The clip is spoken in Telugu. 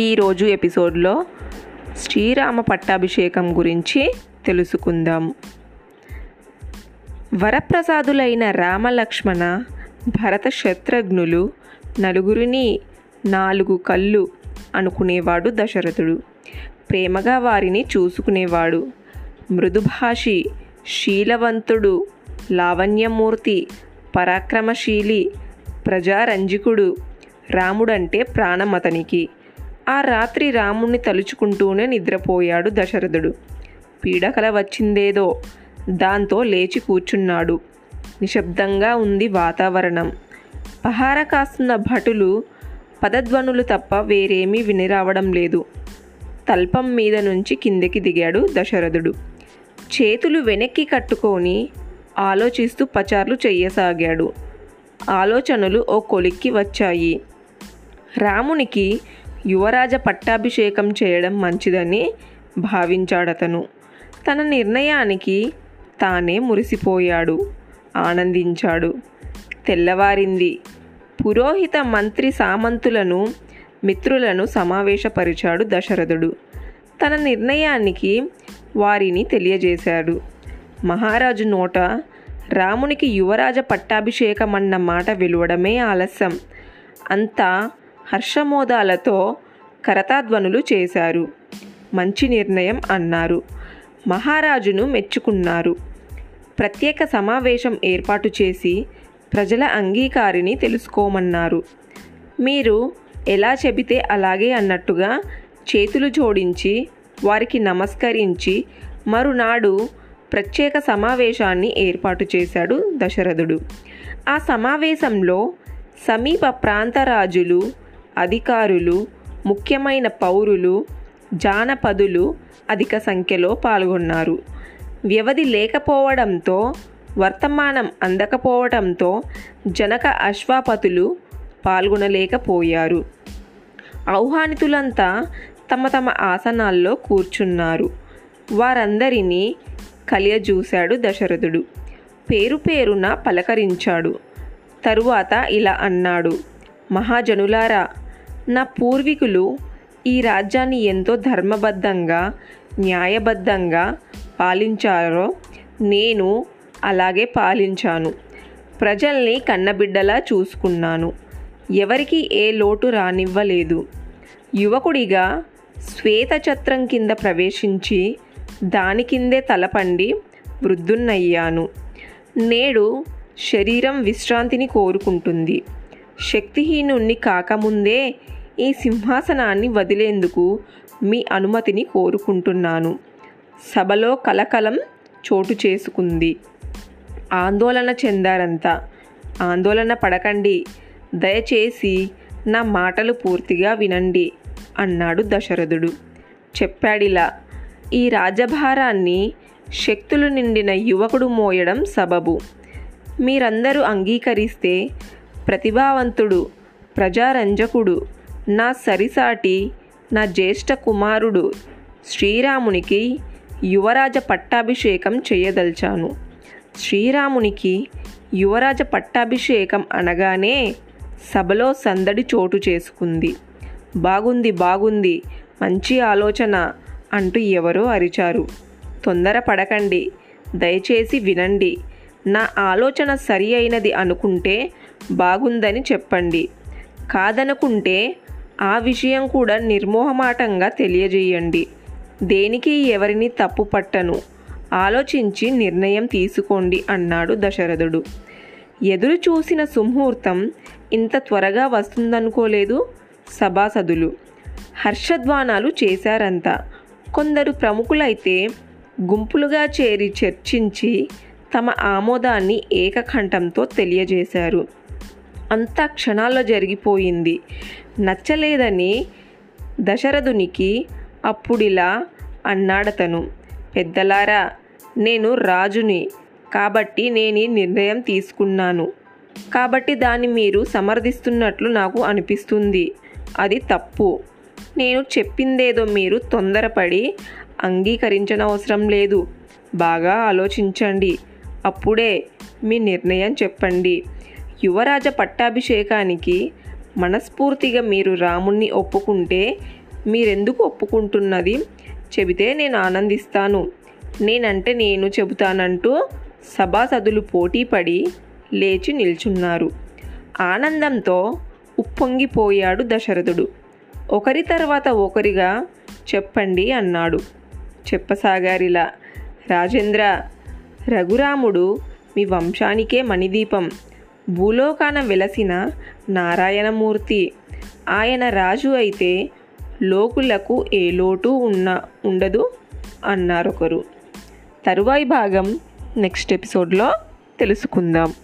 ఈరోజు ఎపిసోడ్లో శ్రీరామ పట్టాభిషేకం గురించి తెలుసుకుందాం. వరప్రసాదులైన రామలక్ష్మణ భరత శత్రుఘ్నులు నలుగురిని నాలుగు కళ్ళు అనుకునేవాడు దశరథుడు. ప్రేమగా వారిని చూసుకునేవాడు. మృదుభాషి శీలవంతుడు లావణ్యమూర్తి పరాక్రమశీలి ప్రజారంజికుడు రాముడంటే ప్రాణం అతనికి ఆ రాత్రి రాముణ్ణి తలుచుకుంటూనే నిద్రపోయాడు దశరథుడు. పీడకల వచ్చిందేదో. దాంతో లేచి కూర్చున్నాడు. నిశ్శబ్దంగా ఉంది వాతావరణం. పహార కాస్తున్న భటులు పదధ్వనులు తప్ప వేరేమీ వినిరావడం లేదు. తల్పం మీద నుంచి కిందకి దిగాడు దశరథుడు. చేతులు వెనక్కి కట్టుకొని ఆలోచిస్తూ పచార్లు చెయ్యసాగాడు. ఆలోచనలు ఓ కొలిక్కి వచ్చాయి. రామునికి యువరాజ పట్టాభిషేకం చేయడం మంచిదని భావించాడతను. తన నిర్ణయానికి తానే మురిసిపోయాడు. ఆనందించాడు. తెల్లవారింది. పురోహిత మంత్రి సామంతులను మిత్రులను సమావేశపరిచాడు దశరథుడు. తన నిర్ణయానికి వారిని తెలియజేశాడు. మహారాజు నోట రామునికి యువరాజ పట్టాభిషేకమన్న మాట వెలువడమే ఆలస్యం. అంతా హర్షమోదాలతో కరతాధ్వనులు చేశారు. మంచి నిర్ణయం అన్నారు. మహారాజును మెచ్చుకున్నారు. ప్రత్యేక సమావేశం ఏర్పాటు చేసి ప్రజల అంగీకారిని తెలుసుకోమన్నారు. మీరు ఎలా చెబితే అలాగే అన్నట్టుగా చేతులు జోడించి వారికి నమస్కరించి మరునాడు ప్రత్యేక సమావేశాన్ని ఏర్పాటు చేశాడు దశరథుడు. ఆ సమావేశంలో సమీప ప్రాంత రాజులు అధికారులు ముఖ్యమైన పౌరులు జానపదులు అధిక సంఖ్యలో పాల్గొన్నారు. వ్యవధి లేకపోవడంతో వర్తమానం అందకపోవడంతో జనక అశ్వాపతులు పాల్గొనలేకపోయారు. ఆహ్వానితులంతా తమ తమ ఆసనాల్లో కూర్చున్నారు. వారందరినీ కలియజూశాడు దశరథుడు. పేరు పేరున పలకరించాడు. తరువాత ఇలా అన్నాడు మహాజనులారా నా పూర్వీకులు ఈ రాజ్యాన్ని ఎంతో ధర్మబద్ధంగా న్యాయబద్ధంగా పాలించారో నేను అలాగే పాలించాను. ప్రజల్ని కన్నబిడ్డలా చూసుకున్నాను. ఎవరికి ఏ లోటు రానివ్వలేదు. యువకుడిగా శ్వేతఛత్రం కింద ప్రవేశించి దాని కిందే తలపండి వృద్ధున్నయ్యాను నేడు శరీరం విశ్రాంతిని కోరుకుంటుంది. శక్తిహీనుణ్ణి కాకముందే ఈ సింహాసనాన్ని వదిలేందుకు మీ అనుమతిని కోరుకుంటున్నాను. సభలో కలకలం చోటు చేసుకుంది. ఆందోళన చెందారంతా. ఆందోళన పడకండి. దయచేసి నా మాటలు పూర్తిగా వినండి అన్నాడు దశరథుడు. చెప్పాడిలా ఈ రాజభారాన్ని శక్తులు నిండిన యువకుడు మోయడం సబబు. మీరందరూ అంగీకరిస్తే ప్రతిభావంతుడు ప్రజారంజకుడు నా సరిసాటి నా జ్యేష్ఠ కుమారుడు శ్రీరామునికి యువరాజ పట్టాభిషేకం చేయదల్చాను. శ్రీరామునికి యువరాజ పట్టాభిషేకం అనగానే సభలో సందడి చోటు చేసుకుంది. బాగుంది బాగుంది మంచి ఆలోచన అంటూ ఎవరో అరిచారు. తొందర పడకండి దయచేసి వినండి. నా ఆలోచన సరి అయినది అనుకుంటే బాగుందని చెప్పండి. కాదనుకుంటే ఆ విషయం కూడా నిర్మోహమాటంగా తెలియజేయండి. దేనికి ఎవరిని తప్పు పట్టను? ఆలోచించి నిర్ణయం తీసుకోండి అన్నాడు దశరథుడు. ఎదురు చూసిన సుముహూర్తం ఇంత త్వరగా వస్తుందనుకోలేదు? సభాసదులు. హర్షధ్వానాలు చేశారంతా. కొందరు ప్రముఖులైతే గుంపులుగా చేరి చర్చించి తమ ఆమోదాన్ని ఏకకంఠంతో తెలియజేశారు. అంతా క్షణాల్లో జరిగిపోయింది. నచ్చలేదని దశరథునికి అప్పుడిలా అన్నాడతను. పెద్దలారా నేను రాజుని. కాబట్టి నేను ఈ నిర్ణయం తీసుకున్నాను. కాబట్టి దాన్ని మీరు సమర్థిస్తున్నట్లు నాకు అనిపిస్తుంది. అది తప్పు. నేను చెప్పిందేదో మీరు తొందరపడి అంగీకరించనవసరం లేదు. బాగా ఆలోచించండి. అప్పుడే మీ నిర్ణయం చెప్పండి. యువరాజ పట్టాభిషేకానికి మనస్ఫూర్తిగా మీరు రాముణ్ణి ఒప్పుకుంటే మీరెందుకు ఒప్పుకుంటున్నది? చెబితే నేను ఆనందిస్తాను. నేనంటే నేను చెబుతానంటూ సభాసదులు పోటీపడి లేచి నిల్చున్నారు. ఆనందంతో ఉప్పొంగిపోయాడు దశరథుడు. ఒకరి తర్వాత ఒకరిగా చెప్పండి అన్నాడు. చెప్పసాగారిలా రాజేంద్ర రఘురాముడు మీ వంశానికే మణిదీపం. భూలోకాన వెలసిన నారాయణమూర్తి. ఆయన రాజు అయితే లోకులకు ఏ లోటు ఉన్న ఉండదు అన్నారొకరు. తరువాయి భాగం నెక్స్ట్ ఎపిసోడ్లో తెలుసుకుందాం.